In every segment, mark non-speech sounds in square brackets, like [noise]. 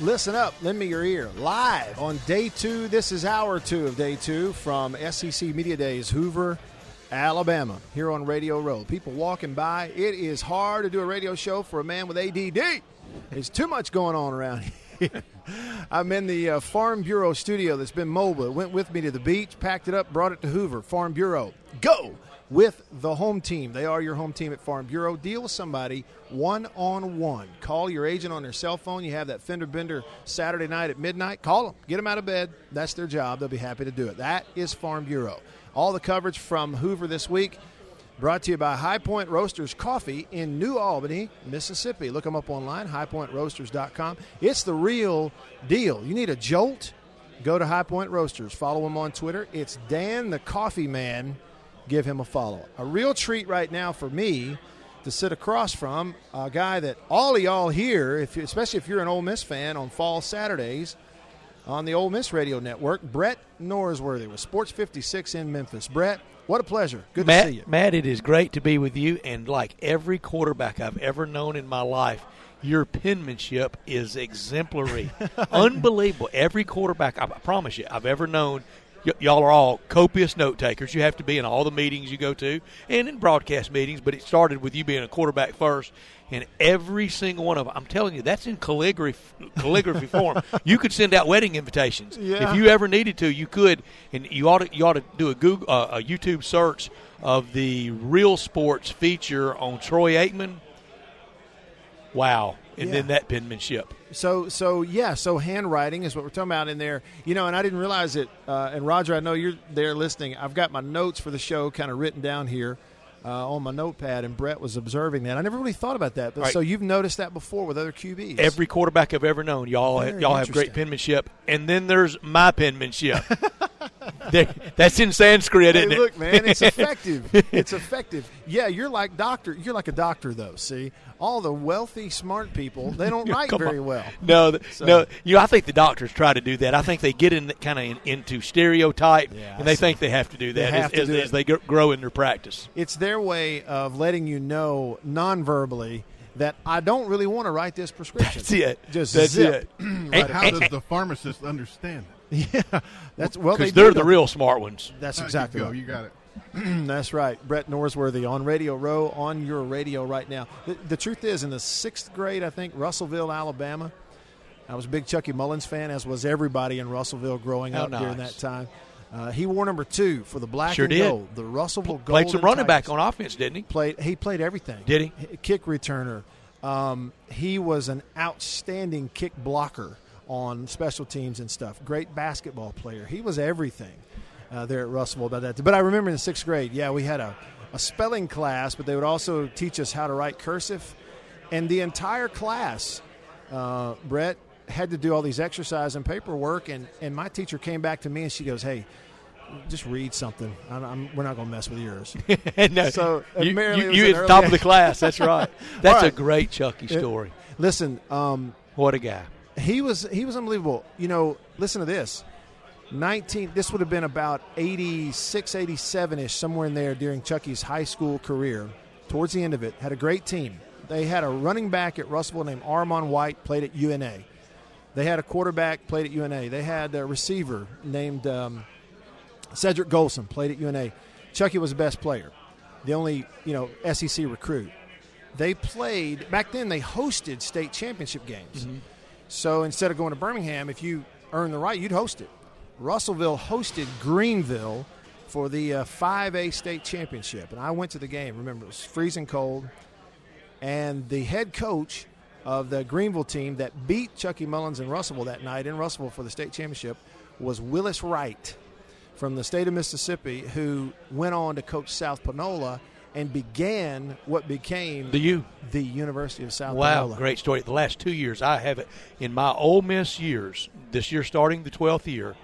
Listen up. Lend me your ear. Live on day two. This is hour two of day two from SEC Media Days, Hoover, Alabama, here on Radio Row. People walking by. It is hard to do a radio show for a man with ADD. There's too much going on around here. [laughs] I'm in the uh, Farm Bureau studio that's been mobile. It went with me to the beach, packed it up, brought it to Hoover. Farm Bureau. Go! With the home team. They are your home team at Farm Bureau. Deal with somebody one on one. Call your agent on their cell phone. You have that fender bender Saturday night at midnight. Call them. Get them out of bed. That's their job. They'll be happy to do it. That is Farm Bureau. All the coverage from Hoover this week brought to you by High Point Roasters Coffee in New Albany, Mississippi. Look them up online, highpointroasters.com. It's the real deal. You need a jolt? Go to High Point Roasters. Follow them on Twitter. It's Dan the Coffee Man give him a follow. A real treat right now for me to sit across from a guy that all of y'all here, if especially if you're an Ole Miss fan on fall Saturdays on the Ole Miss Radio Network, Brett Norsworthy with Sports 56 in Memphis. Brett, what a pleasure. Good Matt, to see you. Matt, it is great to be with you. And like every quarterback I've ever known in my life, your penmanship is exemplary. [laughs] Unbelievable. Every quarterback, I promise you, I've ever known, y- y'all are all copious note takers. You have to be in all the meetings you go to and in broadcast meetings, but it started with you being a quarterback first. And every single one of them, I'm telling you, that's in calligraphy, calligraphy [laughs] form. You could send out wedding invitations Yeah. if you ever needed to. You could, and you ought to you ought to do a Google uh, a YouTube search of the Real Sports feature on Troy Aikman. Wow, and Yeah. then that penmanship. So, so yeah, so handwriting is what we're talking about in there. You know, and I didn't realize it. Uh, and Roger, I know you're there listening. I've got my notes for the show kind of written down here uh, on my notepad, and Brett was observing that. I never really thought about that, but Right. so you've noticed that before with other QBs. Every quarterback I've ever known, y'all Very y'all have great penmanship, and then there's my penmanship. [laughs] There- that's in Sanskrit, Hey, isn't it? look, man, it's effective. [laughs] it's effective. Yeah, you're like doctor. You're like a doctor, though. See, all the wealthy, smart people they don't [laughs] write Come very on. well. No, So- no. You know, I think the doctors try to do that. I think they get in kind of in, into stereotype, Yeah, I and they see. think they have to do that as, to as, do as they grow in their practice. It's their way of letting you know non-verbally that I don't really want to write this prescription. That's it. Just That's zip. it. [clears throat] Right And- How and- does the pharmacist understand it? [laughs] Yeah, that's well. They because they're the real smart ones. That's There you exactly go. right. You got it. [clears throat] That's right. Brett Norsworthy on Radio Row on your radio right now. The, the truth is, in the sixth grade, I think Russellville, Alabama. I was a big Chucky Mullins fan, as was everybody in Russellville growing How up during that time. Uh, he wore number two for the black Sure and did. gold. The Russellville Gold. Played some running back on offense, didn't he? Played. He played everything. Did he? Kick returner. Um, he was an outstanding kick blocker on special teams and stuff. Great basketball player. He was everything uh, there at Russellville about that. But I remember in the sixth grade, yeah, we had a, a spelling class, but they would also teach us how to write cursive. And the entire class, uh, Brett, had to do all these exercise and paperwork. And, and my teacher came back to me and she goes, hey, just read something. I'm, I'm, we're not going to mess with yours. [laughs] no, So, you, you, you at the top of the class. That's right. [laughs] That's All a great Chucky story. Listen, um, What a guy. He was he was unbelievable. You know, listen to this. 19 this would have been about 86 87ish somewhere in there during Chucky's high school career. Towards the end of it, had a great team. They had a running back at Russellville named Armon White, played at UNA. They had a quarterback, played at UNA. They had a receiver named um, Cedric Golson, played at UNA. Chucky was the best player, the only you know SEC recruit. They played back then. They hosted state championship games. So instead of going to Birmingham, if you earned the right, you'd host it. Russellville hosted Greenville for the uh, 5A state championship. And I went to the game. Remember, it was freezing cold. And the head coach of the Greenville team that beat Chucky Mullins in Russellville that night in Russellville for the state championship was Willis Wright from the state of Mississippi, who went on to coach South Panola and began what became The U. the University of South Wow, Panola. great story. The last two years, I have it in my Ole Miss years. This year, starting the twelfth year,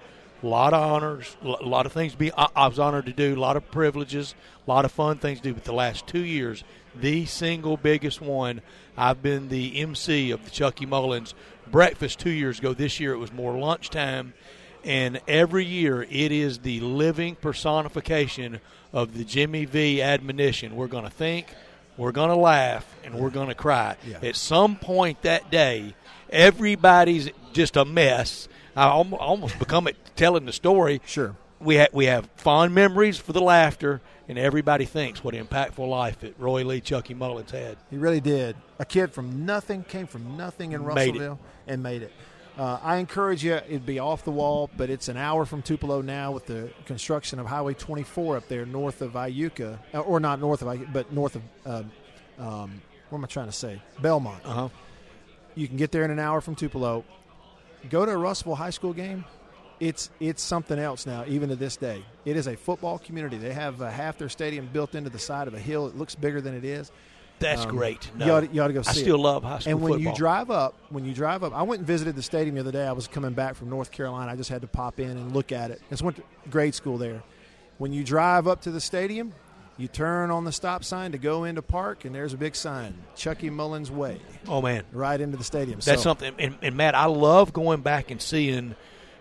a lot of honors, a lot of things. To be I, I was honored to do a lot of privileges, a lot of fun things to do. But the last two years, the single biggest one, I've been the MC of the Chucky Mullins breakfast two years ago. This year, it was more lunchtime. And every year, it is the living personification of the Jimmy V admonition. We're going to think, we're going to laugh, and we're going to cry. Yeah. At some point that day, everybody's just a mess. I almost become it telling the story. Sure. We ha- we have fond memories for the laughter, and everybody thinks what an impactful life that Roy Lee Chucky Mullins had. He really did. A kid from nothing came from nothing in Made it. Russellville and made it. Uh, I encourage you. It'd be off the wall, but it's an hour from Tupelo now with the construction of Highway 24 up there north of Iuka, uh, or not north of Iuka, but north of um, um, what am I trying to say? Belmont. Uh huh. You can get there in an hour from Tupelo. Go to a Russellville High School game. It's it's something else now, even to this day. It is a football community. They have uh, half their stadium built into the side of a hill. It looks bigger than it is. That's Um, great. No, you, ought to, you ought to go I still it. love high school And when football. you drive up, when you drive up, I went and visited the stadium the other day. I was coming back from North Carolina. I just had to pop in and look at it. I just went to grade school there. When you drive up to the stadium, you turn on the stop sign to go into park, and there's a big sign, Chucky Mullins Way, oh man, right into the stadium. That's So- something. And, and Matt, I love going back and seeing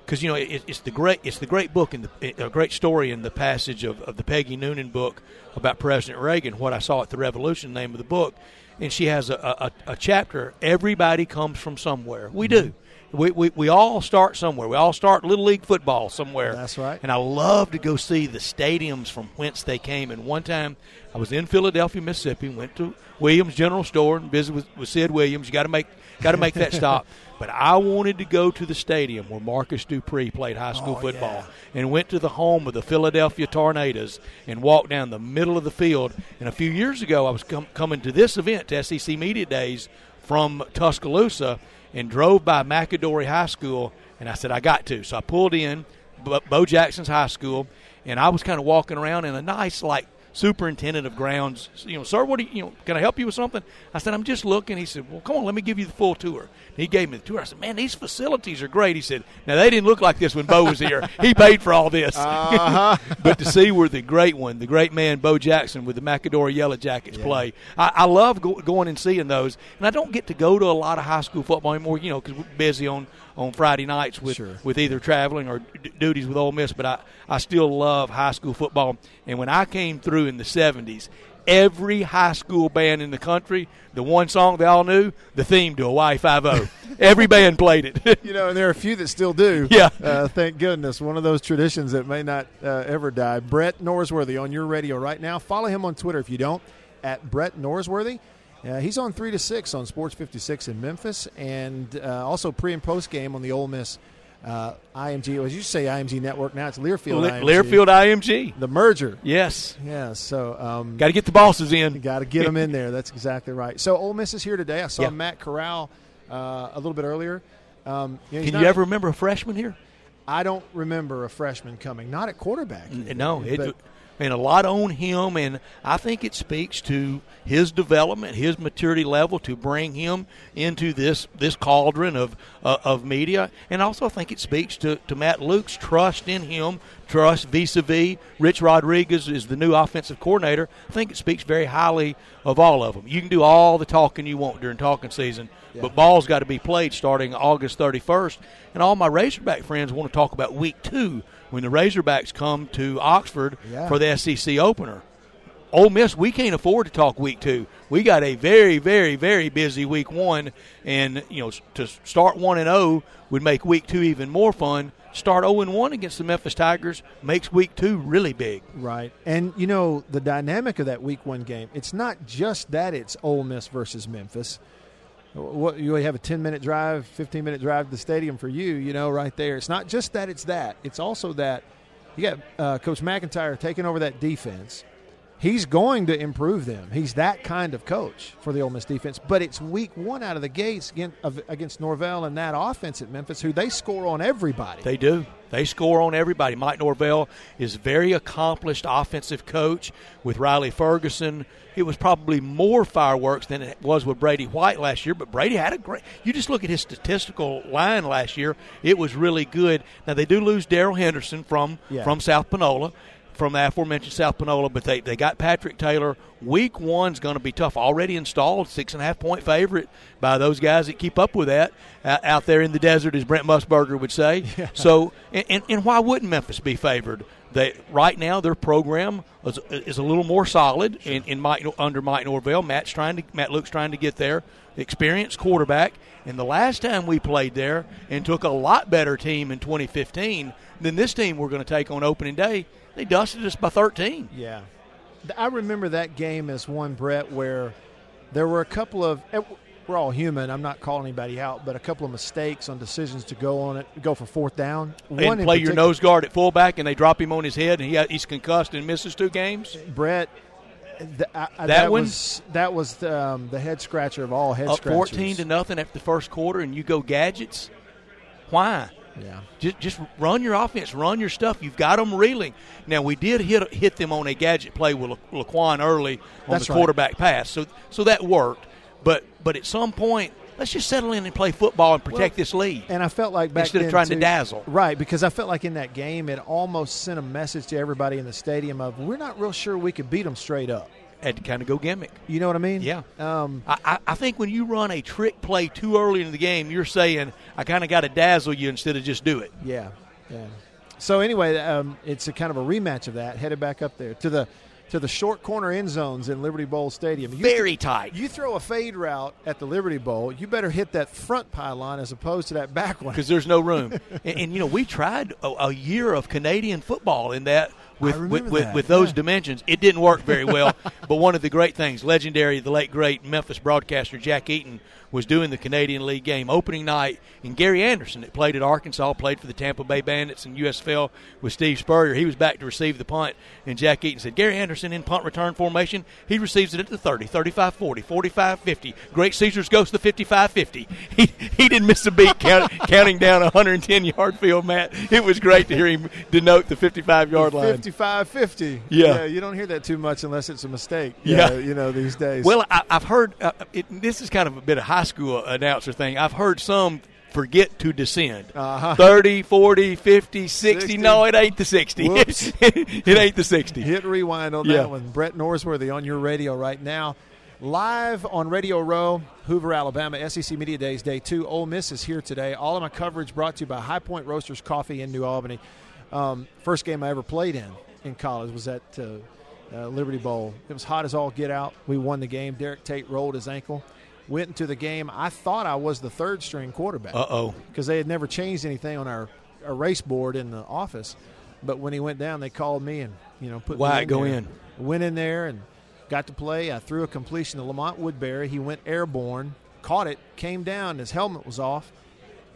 because you know it, it's the great it's the great book and the eh, a great story in the passage of, of the Peggy Noonan book about President Reagan. What I saw at the Revolution, name of the book, and she has a, a, a chapter. Everybody comes from somewhere. We do. Mm-hmm. We, we, we all start somewhere. We all start little league football somewhere. That's right. And I love to go see the stadiums from whence they came. And one time I was in Philadelphia, Mississippi, went to Williams General Store and visited with, with Sid Williams. You got to make got to make that [laughs] stop. But I wanted to go to the stadium where Marcus Dupree played high school Oh, football yeah. and went to the home of the Philadelphia Tornadoes and walked down the middle of the field. And a few years ago, I was com- coming to this event, to SEC Media Days, from Tuscaloosa and drove by McAdory High School. And I said, I got to. So I pulled in Bo, Bo Jackson's high school, and I was kind of walking around in a nice, like, superintendent of grounds, you know, sir, what do you, you know, can I help you with something? I said, I'm just looking. He said, well, come on, let me give you the full tour. He gave me the tour. I said, man, these facilities are great. He said, now they didn't look like this when Bo was here. [laughs] he paid for all this. Uh-huh. [laughs] but to see where the great one, the great man Bo Jackson with the McAdory Yellow Jackets play, I, I love go, going and seeing those. And I don't get to go to a lot of high school football anymore, you know, because we're busy on on Friday nights with Sure. with either traveling or d- duties with Ole Miss. But I I still love high school football. And when I came through in the '70s. Every high school band in the country, the one song they all knew, the theme to Hawaii Five O. [laughs] Every band played it. [laughs] You know, and there are a few that still do. Yeah. Uh, thank goodness. One of those traditions that may not uh, ever die. Brett Norsworthy on your radio right now. Follow him on Twitter if you don't, at Brett Norsworthy. Uh, he's on 3 to 6 on Sports 56 in Memphis and uh, also pre and post game on the Ole Miss uh, IMG. As you say, IMG Network now, it's Learfield Le- IMG. Learfield IMG. The merger. Yes. Yeah, so. Um, Got to get the bosses in. Got to get them in there. That's exactly right. So Ole Miss is here today. I saw Yeah. Matt Corral uh, a little bit earlier. Um, you know, Can not- you ever remember a freshman here? I don't remember a freshman coming. Not at quarterback. No, it, and a lot on him, and I think it speaks to his development, his maturity level to bring him into this this cauldron of uh, of media, and also I think it speaks to, to Matt Luke's trust in him, trust vis-a-vis Rich Rodriguez is the new offensive coordinator. I think it speaks very highly of all of them. You can do all the talking you want during talking season, but ball's got to be played starting August 31st. And all my Razorback friends want to talk about week two when the Razorbacks come to Oxford Yeah. for the SEC opener. Ole Miss, we can't afford to talk week two. We got a very, very, very busy week one, and you know to start one and zero would make week two even more fun. Start zero and one against the Memphis Tigers makes week two really big. Right. And, you know, the dynamic of that week one game, it's not just that it's Ole Miss versus Memphis. What You have a 10 minute drive, 15 minute drive to the stadium for you, you know, right there. It's not just that it's that, it's also that You got uh, Coach MacIntyre taking over that defense. He's going to improve them. He's that kind of coach for the Ole Miss defense. But it's week one out of the gates against, against Norvell and that offense at Memphis, who they score on everybody. They do. They score on everybody. Mike Norvell is very accomplished offensive coach with Riley Ferguson. It was probably more fireworks than it was with Brady White last year, but Brady had a great. You just look at his statistical line last year; it was really good. Now they do lose Darrell Henderson from Yeah. from South Panola, from the aforementioned South Panola, but they, they got Patrick Taylor. Week one's going to be tough. Already installed, six and a half point favorite by those guys that keep up with that uh, out there in the desert, as Brent Musburger would say. [laughs] So, and, and, and why wouldn't Memphis be favored? They right now their program is, is a little more solid in, in Mike under Mike Norvell. Matt's trying to Matt Luke's trying to get there. Experienced quarterback. And the last time we played there and took a lot better team in 2015 than this team we're going to take on opening day, they dusted us by 13. Yeah. I remember that game as one, Brett, where there were a couple of. eh, We're all human. I'm not calling anybody out, but a couple of mistakes on decisions to go on it, go for fourth down. One and play your nose guard at fullback, and they drop him on his head, and he he's concussed and misses two games. Brett. Th- I- I- That was that was um, the head scratcher of all head Up scratchers. fourteen to nothing after the first quarter, and you go gadgets. Why? Yeah. Just, just run your offense, run your stuff. You've got them reeling. Now we did hit hit them on a gadget play with La- Laquon early on That's the right. quarterback pass, so so that worked. But but at some point, let's just settle in and play football and protect Well, this lead. And I felt like back Instead of trying to dazzle. right? Because I felt like in that game, it almost sent a message to everybody in the stadium of we're not real sure we could beat them straight up. Had to kind of go gimmick. You know what I mean? Yeah. Um, I, I- I think when you run a trick play too early in the game, you're saying I kind of got to dazzle you instead of just do it. Yeah, yeah. So anyway, um, it's a kind of a rematch of that. Headed back up there to the to the short corner end zones in Liberty Bowl Stadium. You Very tight. You throw a fade route at the Liberty Bowl, you better hit that front pylon as opposed to that back one. because there's no room. [laughs] and, and you know, we tried a, a year of Canadian football in that with with, with, with those yeah. dimensions. It didn't work very well. [laughs] but one of the great things, legendary, the late great Memphis broadcaster Jack Eaton was doing the Canadian League game opening night, and Gary Anderson that played at Arkansas played for the Tampa Bay Bandits and USFL with Steve Spurrier. He was back to receive the punt, and Jack Eaton said, Gary Anderson in punt return formation, he receives it at the 30, 35 40, 45 50. Great Caesars goes to the 55 50. [laughs] He, he didn't miss a beat count, counting down a 110 yard field, Matt. It was great to hear him denote the 55 yard line. 55 50. Yeah. You don't hear that too much unless it's a mistake. Yeah. You know, these days. Well, I, I've heard uh, it, this is kind of a bit of high school announcer thing. I've heard some forget to descend. Uh-huh. 30, 40, 50, 60. 60. No, it ain't the 60. [laughs] It ain't the 60. Hit rewind on Yeah. that one. Brett Norsworthy on your radio right now. Live on Radio Row, Hoover, Alabama, SEC Media Days, Day 2. Ole Miss is here today. All of my coverage brought to you by High Point Roasters Coffee in New Albany. Um, first game I ever played in in college was at uh, uh, Liberty Bowl. It was hot as all get out. We won the game. Derek Tate rolled his ankle. Went into the game. I thought I was the third string quarterback Uh oh. because they had never changed anything on our, our race board in the office. But when he went down, they called me and you know put me Why in go there. in? Went in there and got to play. I threw a completion to Lamont Woodbury. He went airborne, caught it, came down. His helmet was off,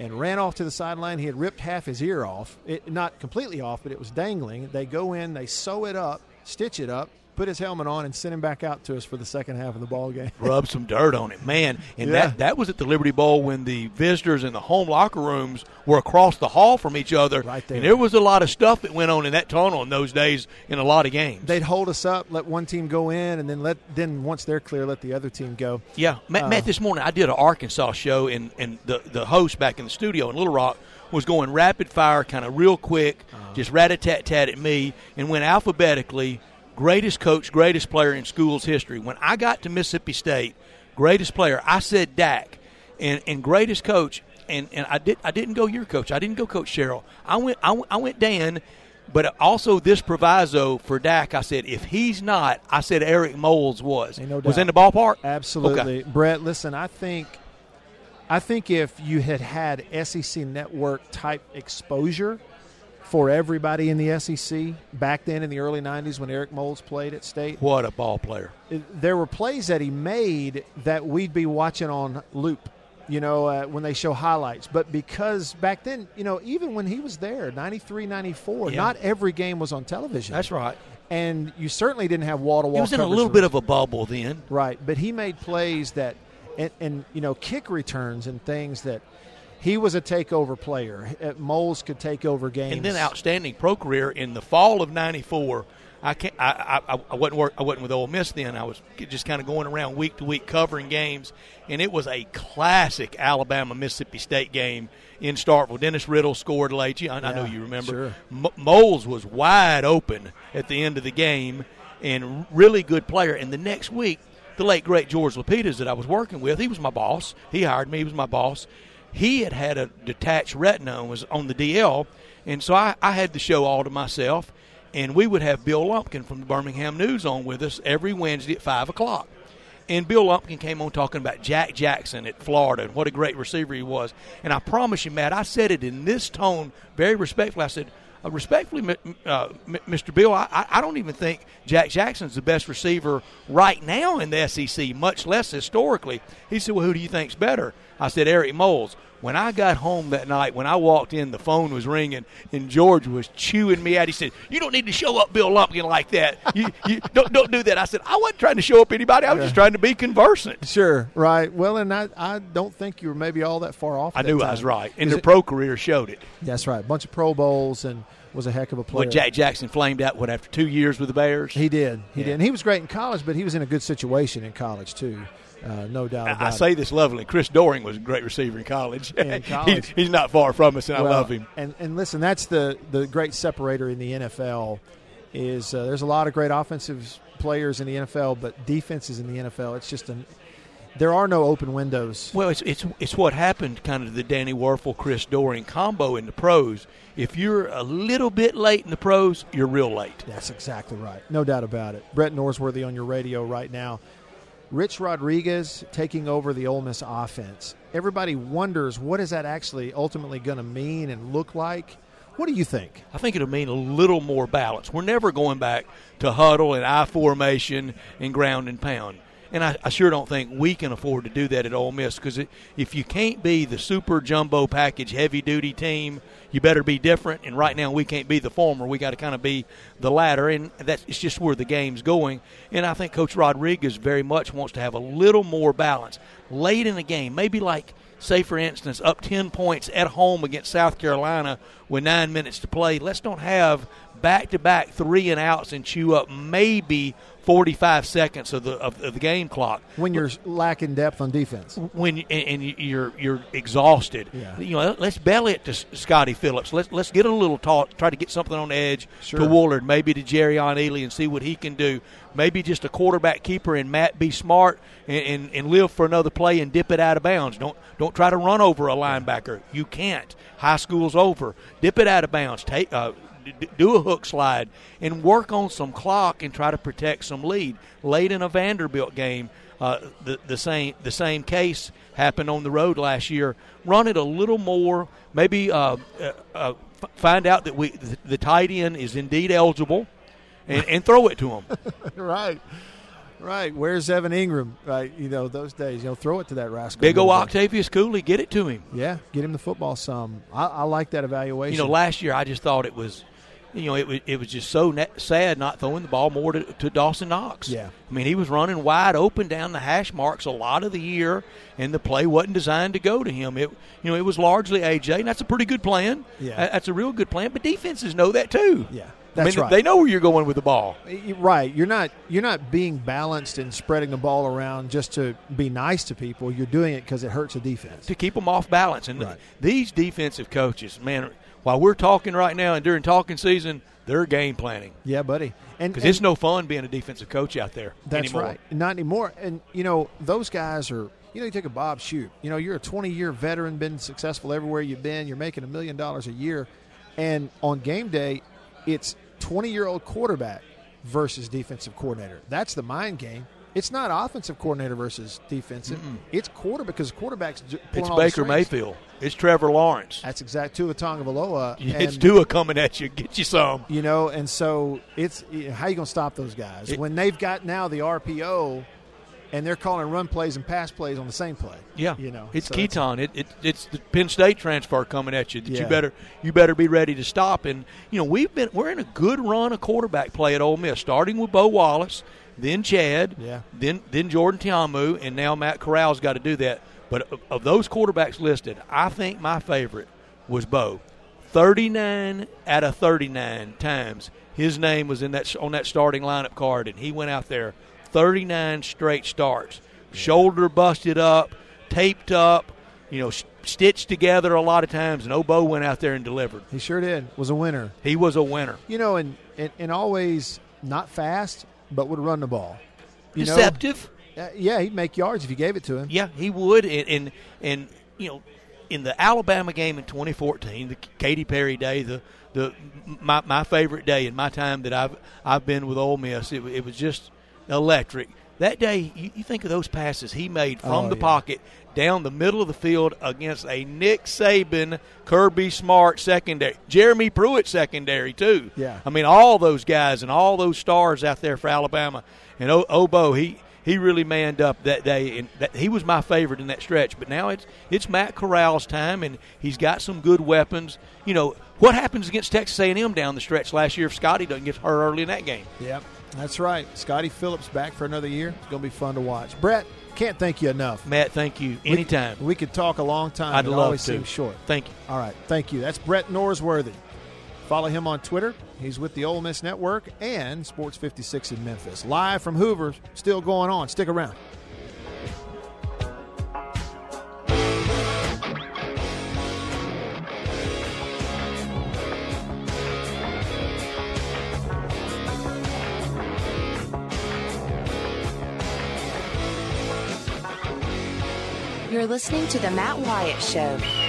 and ran off to the sideline. He had ripped half his ear off, it, not completely off, but it was dangling. They go in, they sew it up, stitch it up, put his helmet on, and send him back out to us for the second half of the ball game. [laughs] Rub some dirt on it, man. And Yeah. that, that was at the Liberty Bowl when the visitors in the home locker rooms were across the hall from each other. Right there. And there was a lot of stuff that went on in that tunnel in those days in a lot of games. They'd hold us up, let one team go in, and then let then once they're clear, let the other team go. Yeah, Matt, Uh, Matt, this morning I did an Arkansas show, and, and the, the host back in the studio in Little Rock was going rapid fire, kind of real quick, Uh-huh. just rat a tat tat at me, and went alphabetically greatest coach, greatest player in school's history. When I got to Mississippi State, greatest player, I said Dak, and, and greatest coach, and, and I did I didn't go your coach, I didn't go Coach Sherrill, I went I went, I went Dan. But also this proviso for Dak, I said if he's not, I said Eric Moulds was. No was in the ballpark. Absolutely, Okay. Brett. Listen, I think, I think if you had had SEC network type exposure for everybody in the SEC back then in the early '90s when Eric Moulds played at State, What a ball player. there were plays that he made that we'd be watching on loop. you know, uh, when they show highlights. But because back then, you know, even when he was there, 93, 94, Yeah. not every game was on television. That's right. And you certainly didn't have wall to wall. He was in a little bit of a bubble then. Right, but he made plays that, and, and you know, kick returns and things that he was a takeover player. Moulds could take over games. and then outstanding pro career in the fall of '94. I can't. I, I, I wasn't work, I wasn't with Ole Miss then. I was just kind of going around week to week covering games, and it was a classic Alabama Mississippi State game in Starkville. Dennis Riddle scored late. I, I know you remember. sure. M- Moulds was wide open at the end of the game, and really good player. And the next week, the late great George Lapides that I was working with, he was my boss. He hired me. He was my boss. He had had a detached retina and was on the DL, and so I, I had the show all to myself. And we would have Bill Lumpkin from the Birmingham News on with us every Wednesday at five o'clock. And Bill Lumpkin came on talking about Jack Jackson at Florida and what a great receiver he was. And I promise you, Matt, I said it in this tone, very respectfully. I said, uh, respectfully, uh, Mr. Bill, I, I I don't even think Jack Jackson's the best receiver right now in the SEC, much less historically. He said, Well, who do you think's better? I said, Eric Moulds. When I got home that night, when I walked in, the phone was ringing, and George was chewing me out. He said, "You don't need to show up Bill Lumpkin like that. You, you [laughs] don't don't do that." I said, "I wasn't trying to show up anybody. I was just trying to be conversant." Sure, right. Well, and I, I don't think you were maybe all that far off. I knew I was right, and the pro career showed it. That's right. A bunch of Pro Bowls and was a heck of a player. Well, Jack Jackson flamed out what after two years with the Bears. He did. He Yeah. did. And he was great in college, but he was in a good situation in college too. Uh, no doubt about I, I it. say this lovingly. Chris Doering was a great receiver in college. In [laughs] college. He- he's not far from us, and I love him. And and listen, that's the the great separator in the NFL. Is uh, there's a lot of great offensive players in the NFL, but defenses in the NFL, it's just an there are no open windows. Well, it's it's it's what happened kind of the Danny Wuerffel, Chris Doering combo in the pros. If you're a little bit late in the pros, you're real late. That's exactly right. No doubt about it. Brett Norsworthy on your radio right now. Rich Rodriguez taking over the Ole Miss offense. Everybody wonders what is that actually ultimately going to mean and look like. What do you think? I think it'll mean a little more balance. We're never going back to huddle and I formation and ground and pound. And I, I sure don't think we can afford to do that at Ole Miss because if you can't be the super jumbo package heavy duty team, you better be different. And right now we can't be the former. We got to kind of be the latter, and that's it's just where the game's going. And I think Coach Rodriguez very much wants to have a little more balance late in the game, maybe like say for instance up 10 points at home against south carolina with nine minutes to play let's don't have back-to-back three and outs and chew up maybe 45 seconds of the of, of the game clock When you're lacking depth on defense. when and, and you're you're exhausted. Yeah. You know, let's belly it to Scotty Phillips. Let's let's get a little talk, try to get something on edge Sure. to Woullard, maybe to Jerrion Ealy and see what he can do. Maybe just a quarterback keeper and Matt be smart and, and, and live for another play and dip it out of bounds. Don't don't try to run over a linebacker. You can't. High school's over. Dip it out of bounds. Take uh, do a hook slide and work on some clock and try to protect some lead. Late in a Vanderbilt game, uh, the the same the same case happened on the road last year. Run it a little more. Maybe uh, uh, uh, find out that we the, the tight end is indeed eligible, and, and throw it to him. [laughs] right. Right. Where's Evan Engram? Right. You know, those days, you know, throw it to that rascal. Big old. Octavious Cooley, get it to him. Yeah. Get him the football some. I, I like that evaluation. You know, last year I just thought it was, you know, it was it was just so na- sad not throwing the ball more to, to Dawson Knox. Yeah. I mean he was running wide open down the hash marks a lot of the year, and the play wasn't designed to go to him. It you know it was largely AJ, and that's a pretty good plan. Yeah. That's a real good plan. But defenses know that too. Yeah. I That's mean, right. They know where you're going with the ball. Right. You're not you're not being balanced and spreading the ball around just to be nice to people. You're doing it because it hurts the defense. to keep them off balance. And Right. these defensive coaches, man, while we're talking right now and during talking season, they're game planning Yeah, buddy. And, because it's no fun being a defensive coach out there. that's anymore. right. Not anymore. And you know those guys are. You know, you take a Bob Shoop. You know, you're a 20 year veteran, been successful everywhere you've been. You're making a million dollars a year, and on game day, it's 20 year old quarterback versus defensive coordinator. That's the mind game. It's not offensive coordinator versus defensive. It's quarterback because quarterback's It's Baker. Mayfield. It's Trevor Lawrence. That's exact Tua Tagovailoa. [laughs] It's and- Tua coming at you. Get you some. You know, and so it's how you going to stop those guys It- when they've got now the RPO. and they're calling run plays and pass plays on the same play. Yeah, you know, it's so Keaton. It, it, it's the Penn State transfer coming at you that Yeah. you better you better be ready to stop. And you know we've been we're in a good run of quarterback play at Ole Miss, starting with Bo Wallace, then Chad, Yeah. then then Jordan Ta'amu, and now Matt Corral's got to do that. But of, of those quarterbacks listed, I think my favorite was Bo. Thirty nine out of thirty nine times his name was in that on that starting lineup card, and he went out there thirty nine straight starts, shoulder busted up, taped up, you know, stitched together a lot of times, and Obo went out there and delivered. He sure did. Was a winner. He was a winner. You know, and and, and always not fast, but would run the ball. You know? Uh, yeah, he'd make yards if you gave it to him. Yeah, he would. And, and and you know, in the Alabama game in 2014, the Katy Perry day, the the my my favorite day in my time that I've I've been with Ole Miss, it, it was just electric. That day, you, you think of those passes he made from Oh, the yeah. pocket down the middle of the field against a Nick Saban, Kirby Smart secondary, Jeremy Pruitt secondary too. Yeah. I mean all those guys and all those stars out there for Alabama. And o- Obo, he he really manned up that day, and that, he was my favorite in that stretch. But now it's it's Matt Corral's time, and he's got some good weapons. You know what happens against Texas A&M down the stretch last year if Scotty doesn't get hurt early in that game? Yep, that's right. Scotty Phillips back for another year. It's going to be fun to watch. Brett, can't thank you enough. Matt, thank you. We- Anytime. We, could talk a long time. I'd it love always to. seems short. Thank you. All right, thank you. That's Brett Norsworthy. Follow him on Twitter. He's with the Ole Miss Network and Sports 56 in Memphis. Live from Hoover, still going on. Stick around. You're listening to The Matt Wyatt Show.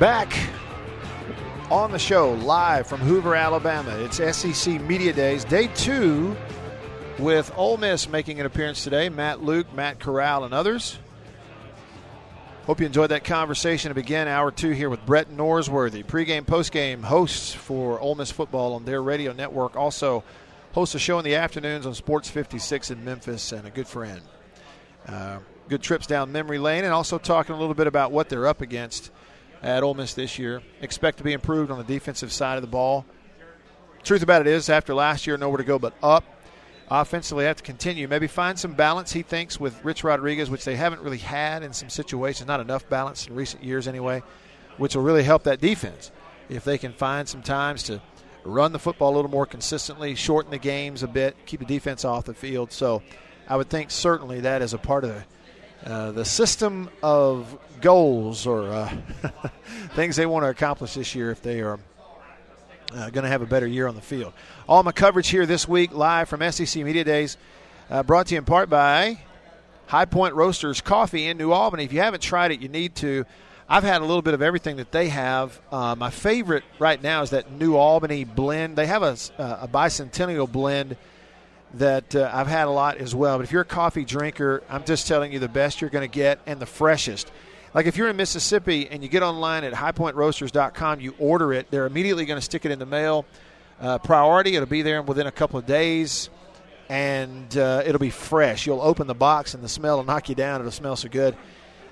Back on the show, live from Hoover, Alabama. It's SEC Media Days, day two, with Ole Miss making an appearance today. Matt Luke, Matt Corral, and others. Hope you enjoyed that conversation to begin hour two here with Brett Norsworthy, pregame, postgame hosts for Ole Miss football on their radio network. Also, hosts a show in the afternoons on Sports 56 in Memphis, and a good friend. Uh, good trips down memory lane, and also talking a little bit about what they're up against at Ole Miss this year. Expect to be improved on the defensive side of the ball. Truth about it is, after last year, nowhere to go but up. Offensively, have to continue. Maybe find some balance, he thinks, with Rich Rodriguez, which they haven't really had in some situations. Not enough balance in recent years, anyway, which will really help that defense if they can find some times to run the football a little more consistently, shorten the games a bit, keep the defense off the field. So I would think certainly that is a part of the uh, the system of goals or uh, [laughs] things they want to accomplish this year if they are uh, going to have a better year on the field. All my coverage here this week, live from SEC Media Days, uh, brought to you in part by High Point Roasters Coffee in New Albany. If you haven't tried it, you need to. I've had a little bit of everything that they have. Uh, my favorite right now is that New Albany blend. They have a, a bicentennial blend that uh, I've had a lot as well. But if you're a coffee drinker, I'm just telling you the best you're going to get and the freshest. Like if you're in Mississippi and you get online at highpointroasters.com, you order it, they're immediately going to stick it in the mail. Uh, priority, it'll be there within a couple of days, and uh, it'll be fresh. You'll open the box and the smell will knock you down. It'll smell so good.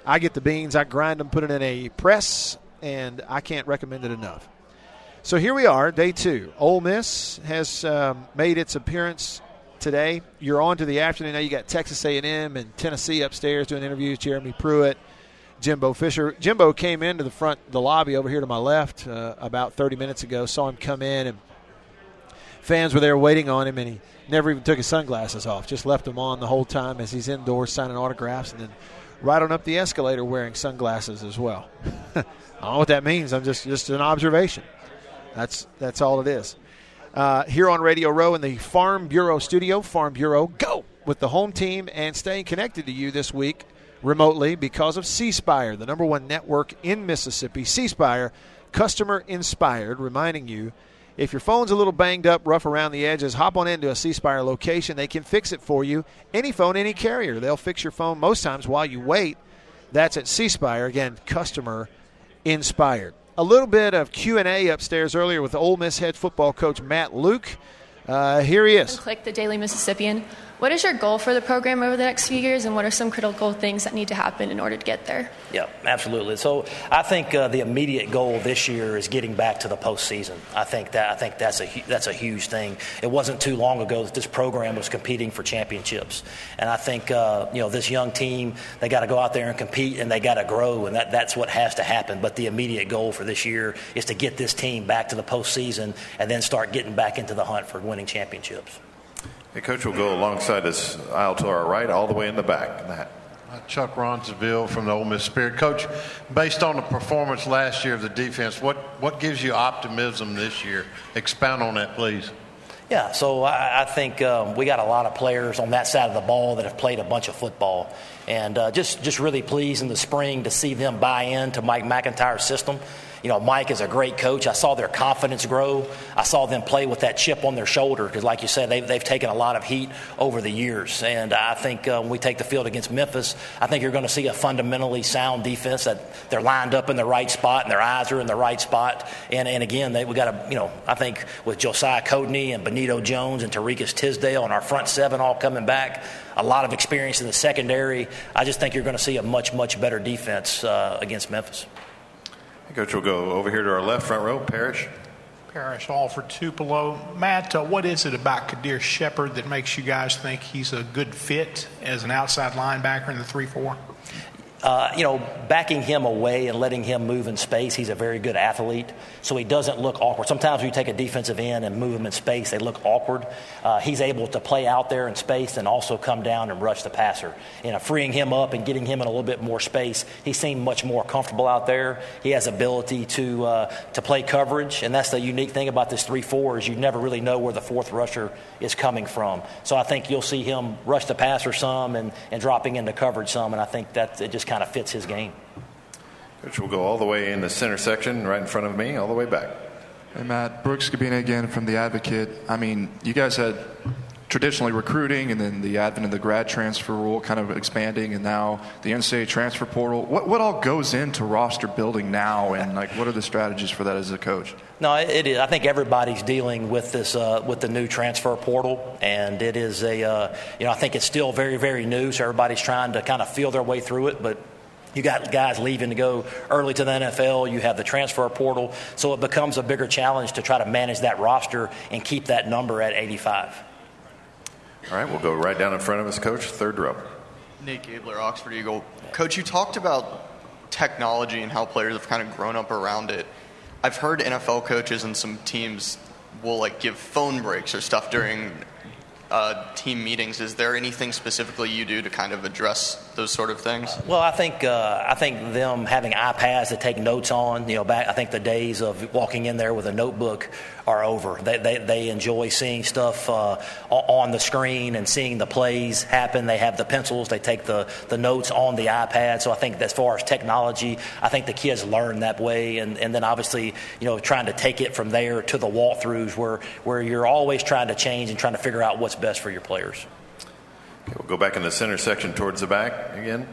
I get the beans, I grind them, put it in a press, and I can't recommend it enough. So here we are, day two. Ole Miss has um, made its appearance today. You're on to the afternoon now. You got Texas A&M and Tennessee upstairs doing interviews. Jeremy Pruitt, Jimbo Fisher. Jimbo came into the front, the lobby over here to my left uh, about 30 minutes ago. Saw him come in, and fans were there waiting on him, and he never even took his sunglasses off. Just left them on the whole time as he's indoors signing autographs, and then right on up the escalator wearing sunglasses as well. [laughs] I don't know what that means. I'm just just an observation. That's that's all it is. Uh, here on Radio Row in the Farm Bureau studio, Farm Bureau, go with the home team and staying connected to you this week remotely because of C Spire, the number one network in Mississippi. C Spire, customer inspired, reminding you If your phone's a little banged up, rough around the edges, hop on into a C Spire location. They can fix it for you. Any phone, any carrier. They'll fix your phone most times while you wait. That's at C Spire. Again, customer inspired. A little bit of Q&A upstairs earlier with Ole Miss head football coach Matt Luke. Uh, here he is. Click the Daily Mississippian. What is your goal for the program over the next few years, and what are some critical things that need to happen in order to get there? Yeah, absolutely. So I think uh, the immediate goal this year is getting back to the postseason. I think that I think that's a that's a huge thing. It wasn't too long ago that this program was competing for championships, and I think uh, you know this young team they got to go out there and compete and they got to grow, and that, that's what has to happen. But the immediate goal for this year is to get this team back to the postseason and then start getting back into the hunt for winning championships. Hey, Coach will go alongside this aisle to our right, all the way in the back. Uh, Chuck Rounsaville from the Ole Miss Spirit. Coach, based on the performance last year of the defense, what, what gives you optimism this year? Expound on that, please. Yeah, so I, I think um, we got a lot of players on that side of the ball that have played a bunch of football, and uh, just just really pleased in the spring to see them buy into Mike MacIntyre's system. You know, Mike is a great coach. I saw their confidence grow. I saw them play with that chip on their shoulder because, like you said, they've, they've taken a lot of heat over the years. And I think uh, when we take the field against Memphis, I think you're going to see a fundamentally sound defense that they're lined up in the right spot and their eyes are in the right spot. And, and again, they, we got to, you know, I think with Josiah Coatney and Benito Jones and Tariqious Tisdale and our front seven all coming back, a lot of experience in the secondary. I just think you're going to see a much, much better defense uh, against Memphis. Coach will go over here to our left front row. Parrish. Parrish, Alford Tupelo. Matt, uh, what is it about Qaadir Sheppard that makes you guys think he's a good fit as an outside linebacker in the 3 4? Uh, you know, backing him away and letting him move in space, he's a very good athlete, so he doesn't look awkward. Sometimes when you take a defensive end and move him in space, they look awkward. Uh, he's able to play out there in space and also come down and rush the passer. You know, freeing him up and getting him in a little bit more space, he seemed much more comfortable out there. He has ability to uh, to play coverage, and that's the unique thing about this three-four is you never really know where the fourth rusher is coming from. So I think you'll see him rush the passer some and, and dropping into coverage some, and I think that it just kind of fits his game. Coach will go all the way in the center section, right in front of me, all the way back. Hey, Matt. Brooks Kubena again from The Advocate. I mean, you guys had traditionally recruiting and then the advent of the grad transfer rule kind of expanding and now the NCAA transfer portal. What, what all goes into roster building now and like what are the strategies for that as a coach? No, it is. I think everybody's dealing with this uh, with the new transfer portal, and it is a uh, you know I think it's still very very new, so everybody's trying to kind of feel their way through it, but. You got guys leaving to go early to the NFL. You have the transfer portal. So it becomes a bigger challenge to try to manage that roster and keep that number at 85. All right, we'll go right down in front of us, Coach, third row. Nate Gabler, Oxford Eagle. Coach, you talked about technology and how players have kind of grown up around it. I've heard NFL coaches and some teams will like give phone breaks or stuff during uh, team meetings. Is there anything specifically you do to kind of address those sort of things? Well, I think uh, I think them having iPads to take notes on. You know, back I think the days of walking in there with a notebook are over. They they, they enjoy seeing stuff uh, on the screen and seeing the plays happen. They have the pencils. They take the the notes on the iPad. So I think as far as technology, I think the kids learn that way, and and then obviously you know trying to take it from there to the walkthroughs where where you're always trying to change and trying to figure out what's best for your players. Okay, we'll go back in the center section towards the back again.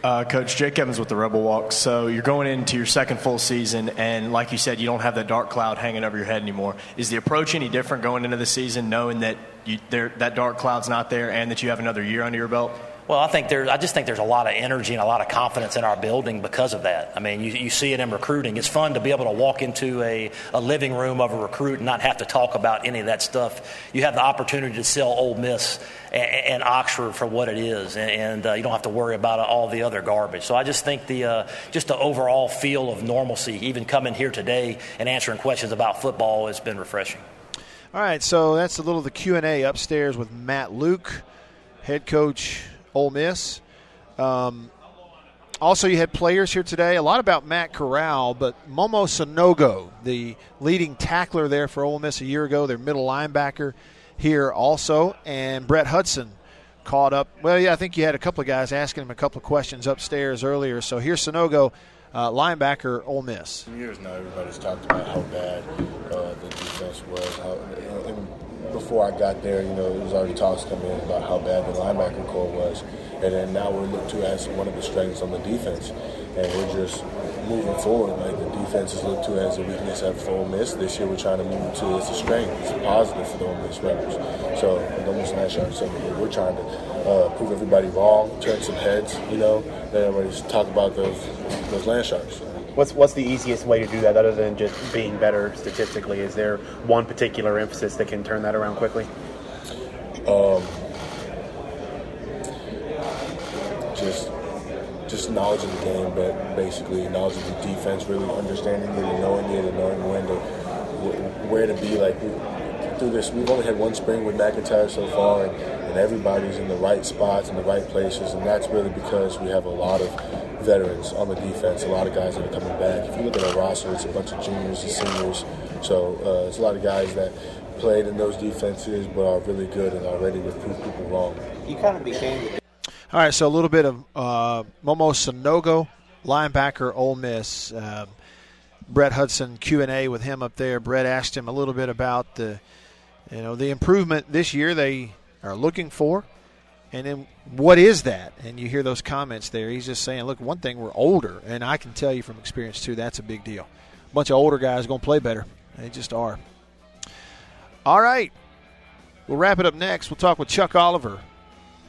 Uh, Coach Jake Evans with the Rebel Walk. So you're going into your second full season, and like you said, you don't have that dark cloud hanging over your head anymore. Is the approach any different going into the season, knowing that you, there, that dark cloud's not there, and that you have another year under your belt? Well, I think there's. I just think there's a lot of energy and a lot of confidence in our building because of that. I mean, you, you see it in recruiting. It's fun to be able to walk into a, a living room of a recruit and not have to talk about any of that stuff. You have the opportunity to sell Ole Miss and, Oxford for what it is, and, and uh, you don't have to worry about all the other garbage. So I just think the uh, just the overall feel of normalcy, even coming here today and answering questions about football, has been refreshing. All right, so that's a little of the Q and A upstairs with Matt Luke, head coach Ole Miss. Um, also, you had players here today. A lot about Matt Corral, but Momo Sanogo, the leading tackler there for Ole Miss a year ago, their middle linebacker here also, and Brett Hudson caught up. Well, yeah, I think you had a couple of guys asking him a couple of questions upstairs earlier. So here's Sanogo. uh, linebacker Ole Miss. Years now, everybody's talked about how bad uh, the defense was. How, before I got there, you know, it was already talks coming in about how bad the linebacker core was, and then now we're looked to as one of the strengths on the defense, and we're just moving forward. Like the defense is looked to as a weakness at Ole Miss. This year, we're trying to move to as a strength. It's a positive for the Ole Miss Rebels. So, with Ole Miss National Assembly, we're trying to uh, prove everybody wrong, turn some heads. You know, let everybody talk about those those land sharks. What's what's the easiest way to do that other than just being better statistically? Is there one particular emphasis that can turn that around quickly? Um, just just knowledge of the game, but basically knowledge of the defense, really understanding it and knowing it and knowing when to where to be. Like through this, we've only had one spring with MacIntyre so far, and, and everybody's in the right spots in the right places, and that's really because we have a lot of veterans on the defense, a lot of guys that are coming back. If you look at our roster, it's a bunch of juniors and seniors, so uh, it's a lot of guys that played in those defenses but are really good and are ready to prove people wrong. You kind of became All right, so a little bit of uh, Momo Sanogo, linebacker, Ole Miss. Uh, Brett Hudson Q and A with him up there. Brett asked him a little bit about the, you know, the improvement this year they are looking for, and then what is that? And you hear those comments there. He's just saying, look, one thing we're older, and I can tell you from experience too, that's a big deal. A bunch of older guys going to play better. They just are. All right, we'll wrap it up next. We'll talk with Chuck Oliver,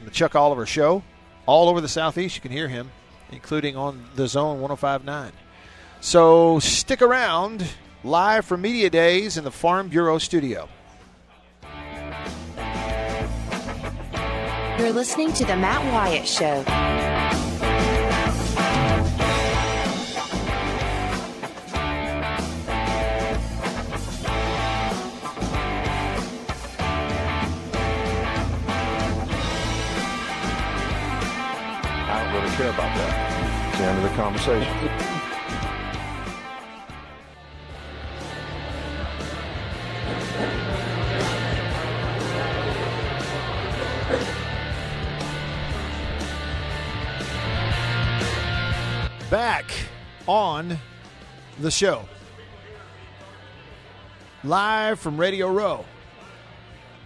the Chuck Oliver Show, all over the Southeast. You can hear him, including on the Zone 105.9. So stick around, live from Media Days in the Farm Bureau studio. You're listening to The Matt Wyatt Show. Care about that. It's the end of the conversation. Back on the show. Live from Radio Row.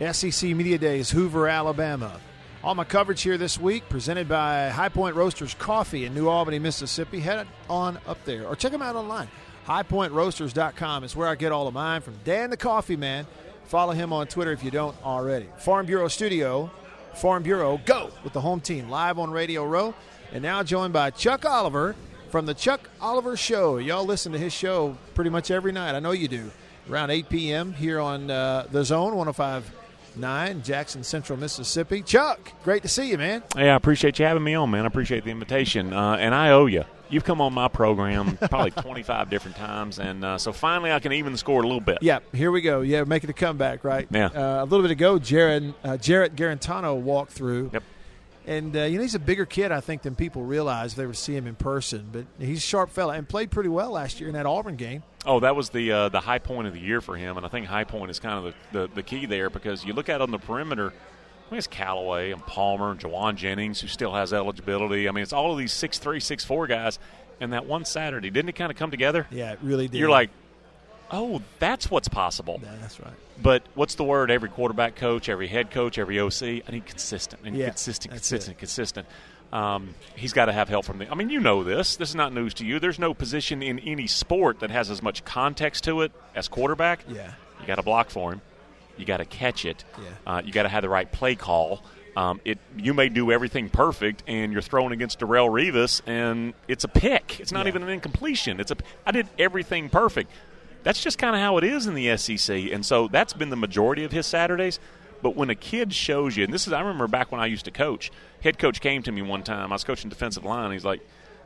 SEC Media Days, Hoover, Alabama. All my coverage here this week presented by High Point Roasters Coffee in New Albany, Mississippi. Head on up there or check them out online. HighPointRoasters.com is where I get all of mine from Dan the Coffee Man. Follow him on Twitter if you don't already. Farm Bureau Studio, Farm Bureau, go with the home team live on Radio Row. And now joined by Chuck Oliver from the Chuck Oliver Show. Y'all listen to his show pretty much every night. I know you do. Around 8 p.m. here on uh, The Zone 1059, Jackson Central, Mississippi. Chuck, great to see you, man. Hey, I appreciate you having me on, man. I appreciate the invitation. Uh, and I owe you. You've come on my program [laughs] probably 25 different times, and uh, so finally I can even the score a little bit. Yeah, here we go. Yeah, making a comeback, right? Yeah. Uh, a little bit ago, Jared, uh, Jarrett Guarantano walked through. Yep. And, uh, you know, he's a bigger kid, I think, than people realize if they were to see him in person. But he's a sharp fella and played pretty well last year in that Auburn game. Oh, that was the uh, the high point of the year for him, and I think high point is kind of the, the, the key there because you look at on the perimeter. I mean, it's Callaway and Palmer and Jauan Jennings, who still has eligibility. I mean, it's all of these six three, six four guys. And that one Saturday, didn't it kind of come together? Yeah, it really did. You're like, oh, that's what's possible. Yeah, that's right. But what's the word? Every quarterback coach, every head coach, every OC, I need consistent. I need Yeah, consistent, consistent, consistent. Um, he's got to have help from the. I mean, you know this. This is not news to you. There's no position in any sport that has as much context to it as quarterback. Yeah. You got to block for him. You got to catch it. Yeah. Uh, you got to have the right play call. Um, it you may do everything perfect, and you're throwing against Darrelle Revis, and it's a pick. It's not Yeah. even an incompletion. It's a. I did everything perfect. That's just kind of how it is in the SEC, and so that's been the majority of his Saturdays. But when a kid shows you, and this is, I remember back when I used to coach. Head coach came to me one time. I was coaching defensive line. He's like,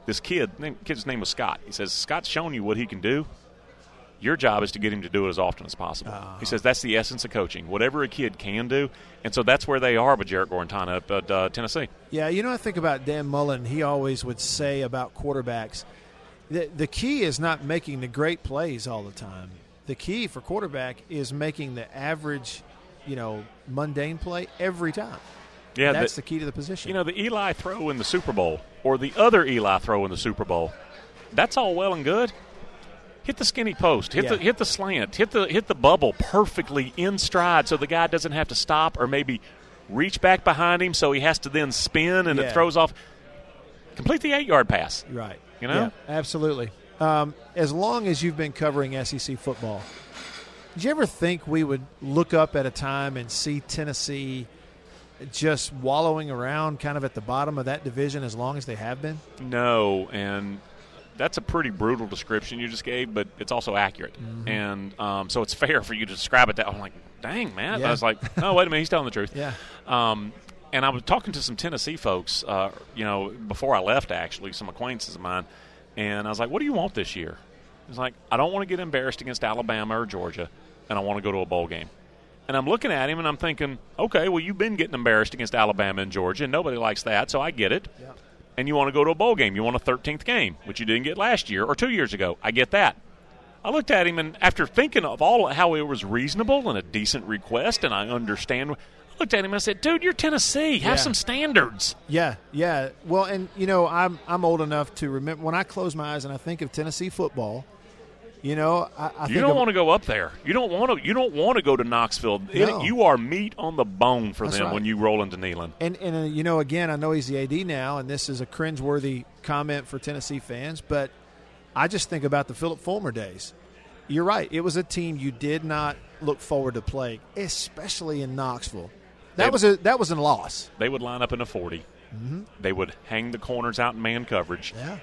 "This kid, name, kid's name was Scott." He says, "Scott's shown you what he can do. Your job is to get him to do it as often as possible." He says that's the essence of coaching. Whatever a kid can do, and so that's where they are with Jarrett Guarantano up at uh, Tennessee. Yeah, you know, I think about Dan Mullen. He always would say about quarterbacks the, the key is not making the great plays all the time. The key for quarterback is making the average, you know, mundane play every time. Yeah, that's the- the key to the position. You know, the Eli throw in the Super Bowl, or the other Eli throw in the Super Bowl, that's all well and good. Hit the skinny post, hit Yeah. the hit the slant, hit the hit the bubble perfectly in stride, so the guy doesn't have to stop or maybe reach back behind him, so he has to then spin and Yeah. it throws off. Complete the eight yard pass. Right. You know? Yeah, absolutely. Um, as long as you've been covering SEC football, did you ever think we would look up at a time and see Tennessee just wallowing around kind of at the bottom of that division as long as they have been? No, and that's a pretty brutal description you just gave, but it's also accurate, Mm-hmm. and um, so it's [laughs] fair for you to describe it that. I'm like, dang man, Yeah. I was like, no, wait a minute, he's telling the truth. [laughs] Yeah. Um, and I was talking to some Tennessee folks, uh, you know, before I left, actually, some acquaintances of mine, and I was like, what do you want this year? He's like, I don't want to get embarrassed against Alabama or Georgia, and I want to go to a bowl game. And I'm looking at him and I'm thinking, okay, well, you've been getting embarrassed against Alabama and Georgia, and nobody likes that, so I get it. And you want to go to a bowl game. You want a 13th game, which you didn't get last year or two years ago. I get that. I looked at him, and after thinking of all how it was reasonable and a decent request, and I understand, looked at him and I said, dude, you're Tennessee. Have Yeah. some standards. Yeah, yeah. Well, and you know, I'm I'm old enough to remember when I close my eyes and I think of Tennessee football. You know, I, I you don't want to go up there. You don't want to. You don't want to go to Knoxville. It- you are meat on the bone for That's them right. when you roll into Neyland. And and uh, you know, again, I know he's the AD now, and this is a cringeworthy comment for Tennessee fans, but I just think about the Phillip Fulmer days. You're right; it was a team you did not look forward to playing, especially in Knoxville. That was a that was a loss. They would line up in a 40. Mhm. They would hang the corners out in man coverage. Yeah.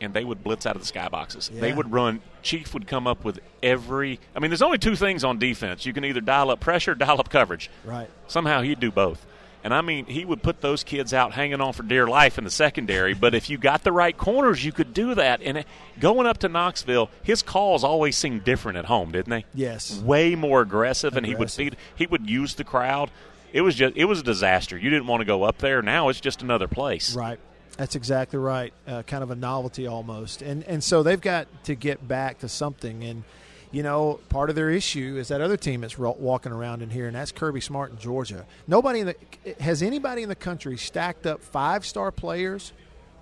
And they would blitz out of the skyboxes. They would run. Chief would come up with every. I mean, there's only two things on defense. You can either dial up pressure, dial up coverage. Right. Somehow he'd do both. And I mean, he would put those kids out hanging on for dear life in the secondary. But if you got the right corners, you could do that. And going up to Knoxville, his calls always seemed different at home, didn't they? Yes. Way more aggressive, and he would Aggressive. feed. He would use the crowd. It was just. It was a disaster. You didn't want to go up there. Now it's just another place. Right. That's exactly right. Uh, kind of a novelty almost, and and so they've got to get back to something. And you know, part of their issue is that other team that's ro- walking around in here, and that's Kirby Smart in Georgia. Nobody in the has anybody in the country stacked up five star players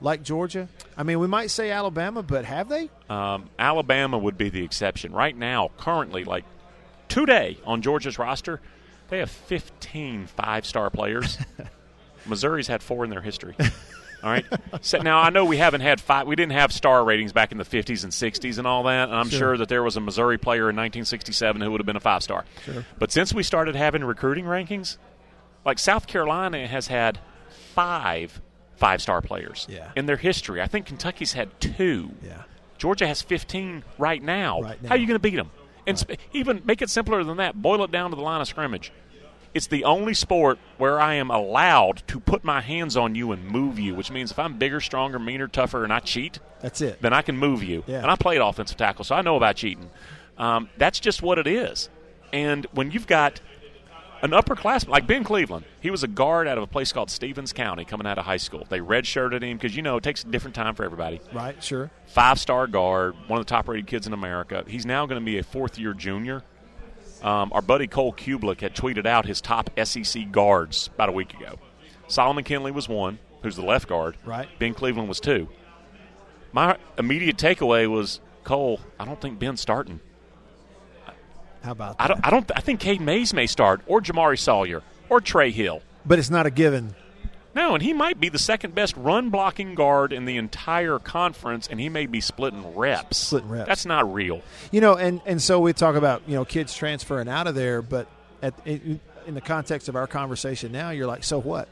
like Georgia. I mean, we might say Alabama, but have they? Um, Alabama would be the exception. Right now, currently, like today on Georgia's roster, they have 15 five star players. [laughs] Missouri's had four in their history. All right. So now I know we haven't had five. We didn't have star ratings back in the 50s and 60s and all that. And I'm Sure. sure, that there was a Missouri player in 1967 who would have been a five star. Sure. But since we started having recruiting rankings, like South Carolina has had five five star players Yeah. in their history. I think Kentucky's had two. Yeah. Georgia has 15 right now. Right now. How are you going to beat them? And sp- even make it simpler than that. Boil it down to the line of scrimmage. It's the only sport where I am allowed to put my hands on you and move you, which means if I'm bigger, stronger, meaner, tougher, and I cheat, That's it. then I can move you. Yeah. And I played offensive tackle, so I know about cheating. Um, that's just what it is. And when you've got an upperclassman like Ben Cleveland, he was a guard out of a place called Stephens County coming out of high school. They redshirted him because, you know, it takes a different time for everybody Right. Sure. five star guard, one of the top rated kids in America. He's now going to be a fourth year junior. Um, our buddy Cole Cubelic had tweeted out his top SEC guards about a week ago. Solomon Kindley was one, who's the left guard. Right. Ben Cleveland was two. My immediate takeaway was Cole. I don't think Ben's starting. How about I don't. I don't. I think Cade Mays may start, or Jamaree Salyer, or Trey Hill. But it's not a given. No, and he might be the second best run blocking guard in the entire conference, and he may be splitting reps. Splitting reps. That's not real. You know, and, and so we talk about you know kids transferring out of there, but at, in, in the context of our conversation now, you're like, so what?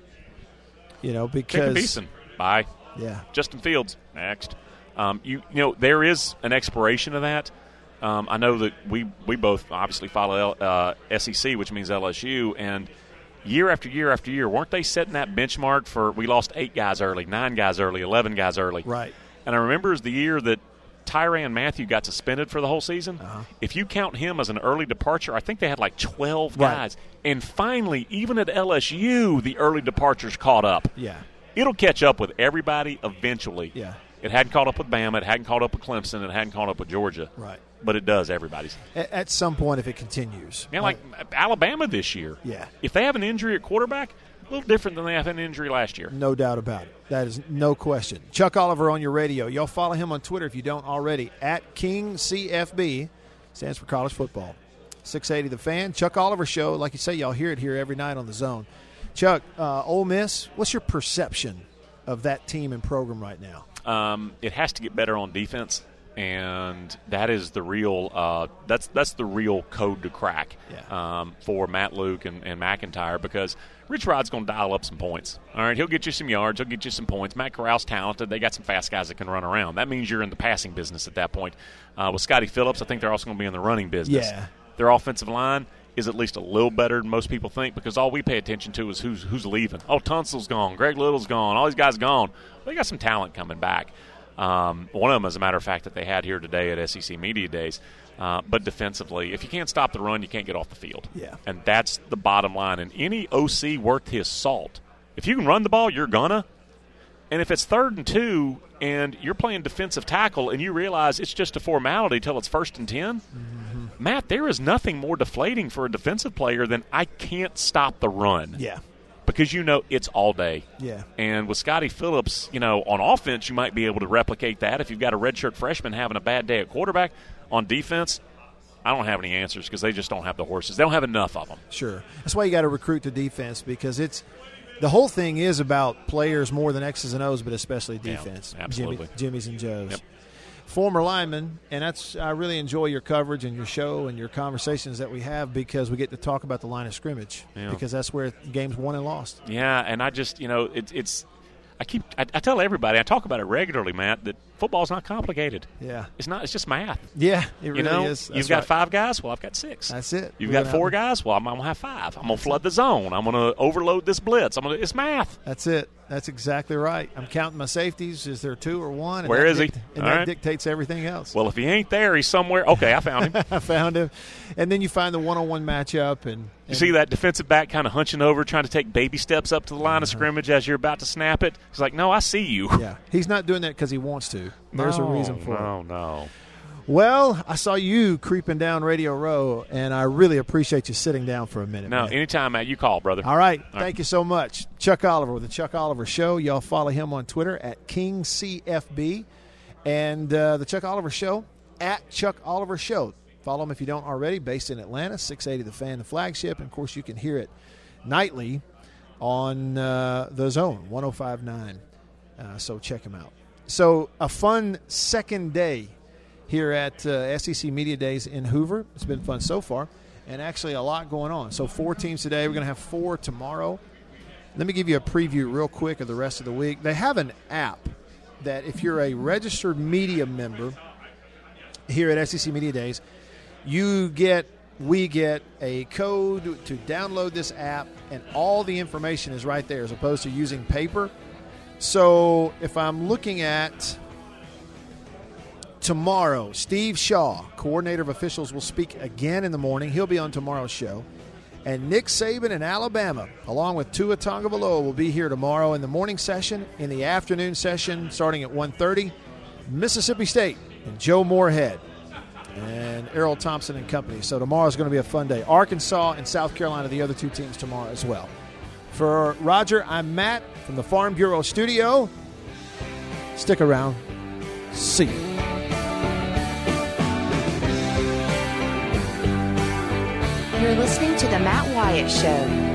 You know, because Beeson, bye. Yeah. Justin Fields, next. Um, you, you know, there is an expiration of that. Um, I know that we, we both obviously follow L, uh, SEC, which means LSU, and year after year after year, weren't they setting that benchmark for we lost eight guys early, nine guys early, 11 guys early? Right. And I remember is the year that Tyrann Mathieu got suspended for the whole season. Uh-huh. If you count him as an early departure, I think they had like 12 Right. guys. And finally, even at LSU, the early departures caught up. Yeah. It'll catch up with everybody eventually. Yeah. It hadn't caught up with Bama. It hadn't caught up with Clemson. It hadn't caught up with Georgia. Right. But it does everybody's. At, at some point, if it continues, Yeah, like Alabama this year. Yeah. If they have an injury at quarterback, a little different than they had an injury last year. No doubt about it. That is no question. Chuck Oliver on your radio. Y'all follow him on Twitter if you don't already at King CFB stands for college football. 680 the fan. Chuck Oliver show. Like you say, y'all hear it here every night on the zone. Chuck, uh, Ole Miss. What's your perception of that team and program right now? Um, it has to get better on defense, and that is the real. Uh, that's that's the real code to crack um, for Matt Luke and, and MacIntyre because Rich Rod's going to dial up some points. All right, he'll get you some yards, he'll get you some points. Matt Corral's talented. They got some fast guys that can run around. That means you're in the passing business at that point. Uh, with Scotty Phillips, I think they're also going to be in the running business. Yeah. Their offensive line is at least a little better than most people think because all we pay attention to is who's who's leaving. Oh, Tunsil's gone, Greg Little's gone, all these guys gone. They got some talent coming back. Um, one of them, as a matter of fact, that they had here today at SEC Media Days. Uh, but defensively, if you can't stop the run, you can't get off the field. Yeah. And that's the bottom line. And any OC worth his salt. If you can run the ball, you're gonna. And if it's third and two and you're playing defensive tackle and you realize it's just a formality till it's first and 10, Matt, there is nothing more deflating for a defensive player than I can't stop the run. Yeah. Because you know it's all day. Yeah. And with Scotty Phillips, you know, on offense, you might be able to replicate that. If you've got a redshirt freshman having a bad day at quarterback, on defense, I don't have any answers because they just don't have the horses. They don't have enough of them. Sure. That's why you got to recruit the defense because it's the whole thing is about players more than X's and O's, but especially Yeah, defense. absolutely. Jimmy, Jimmy's and Joe's. Yep. Former lineman, and that's I really enjoy your coverage and your show and your conversations that we have because we get to talk about the line of scrimmage Yeah. because that's where games won and lost. Yeah, and I just, you know, it, it's. I keep. I, I tell everybody. I talk about it regularly, Matt. That football's not complicated. Yeah. It's not. It's just math. Yeah, it you really know, is. you've That's got right. five guys. Well, I've got six. That's it. You've We're got four have- guys. Well, I'm, I'm gonna have five. I'm gonna flood the zone. I'm gonna overload this blitz. I'm gonna. It's math. That's it. That's exactly right. I'm counting my safeties. Is there two or one? And Where is he? And All that right. dictates everything else. Well, if he ain't there, he's somewhere. Okay, I found him. [laughs] I found him, and then you find the one-on-one matchup, and, You see that defensive back kind of hunching over, trying to take baby steps up to the line of uh-huh. scrimmage as you're about to snap it. He's like, "No, I see you." Yeah, he's not doing that because he wants to. There's a reason for it. no, no. Well, I saw you creeping down Radio Row, and I really appreciate you sitting down for a minute. No, man. anytime, Matt. You call, brother. All right. All Thank you so much. Chuck Oliver with the Chuck Oliver Show. Y'all follow him on Twitter at KingCFB and uh, the Chuck Oliver Show at Chuck Oliver Show. Follow him if you don't already, based in Atlanta, 680 The Fan, the flagship. And of course, you can hear it nightly on uh, The Zone, 1059. Uh, so check him out. So, a fun second day here at uh, SEC Media Days in Hoover. It's been fun so far, and actually a lot going on. So, four teams today. We're going to have four tomorrow. Let me give you a preview real quick of the rest of the week. They have an app that, if you're a registered media member here at SEC Media Days, you get we get a code to download this app, and all the information is right there, as opposed to using paper. So, if I'm looking at tomorrow, Steve Shaw, coordinator of officials, will speak again in the morning. He'll be on tomorrow's show. And Nick Saban in Alabama, along with Tua Tagovailoa, will be here tomorrow in the morning session. In the afternoon session, starting at 1.30, Mississippi State and Joe Moorhead and Erroll Thompson and company. So tomorrow's going to be a fun day. Arkansas and South Carolina, the other two teams tomorrow as well. For Roger, I'm Matt from the Farm Bureau studio. Stick around. See you. You're listening to The Matt Wyatt Show.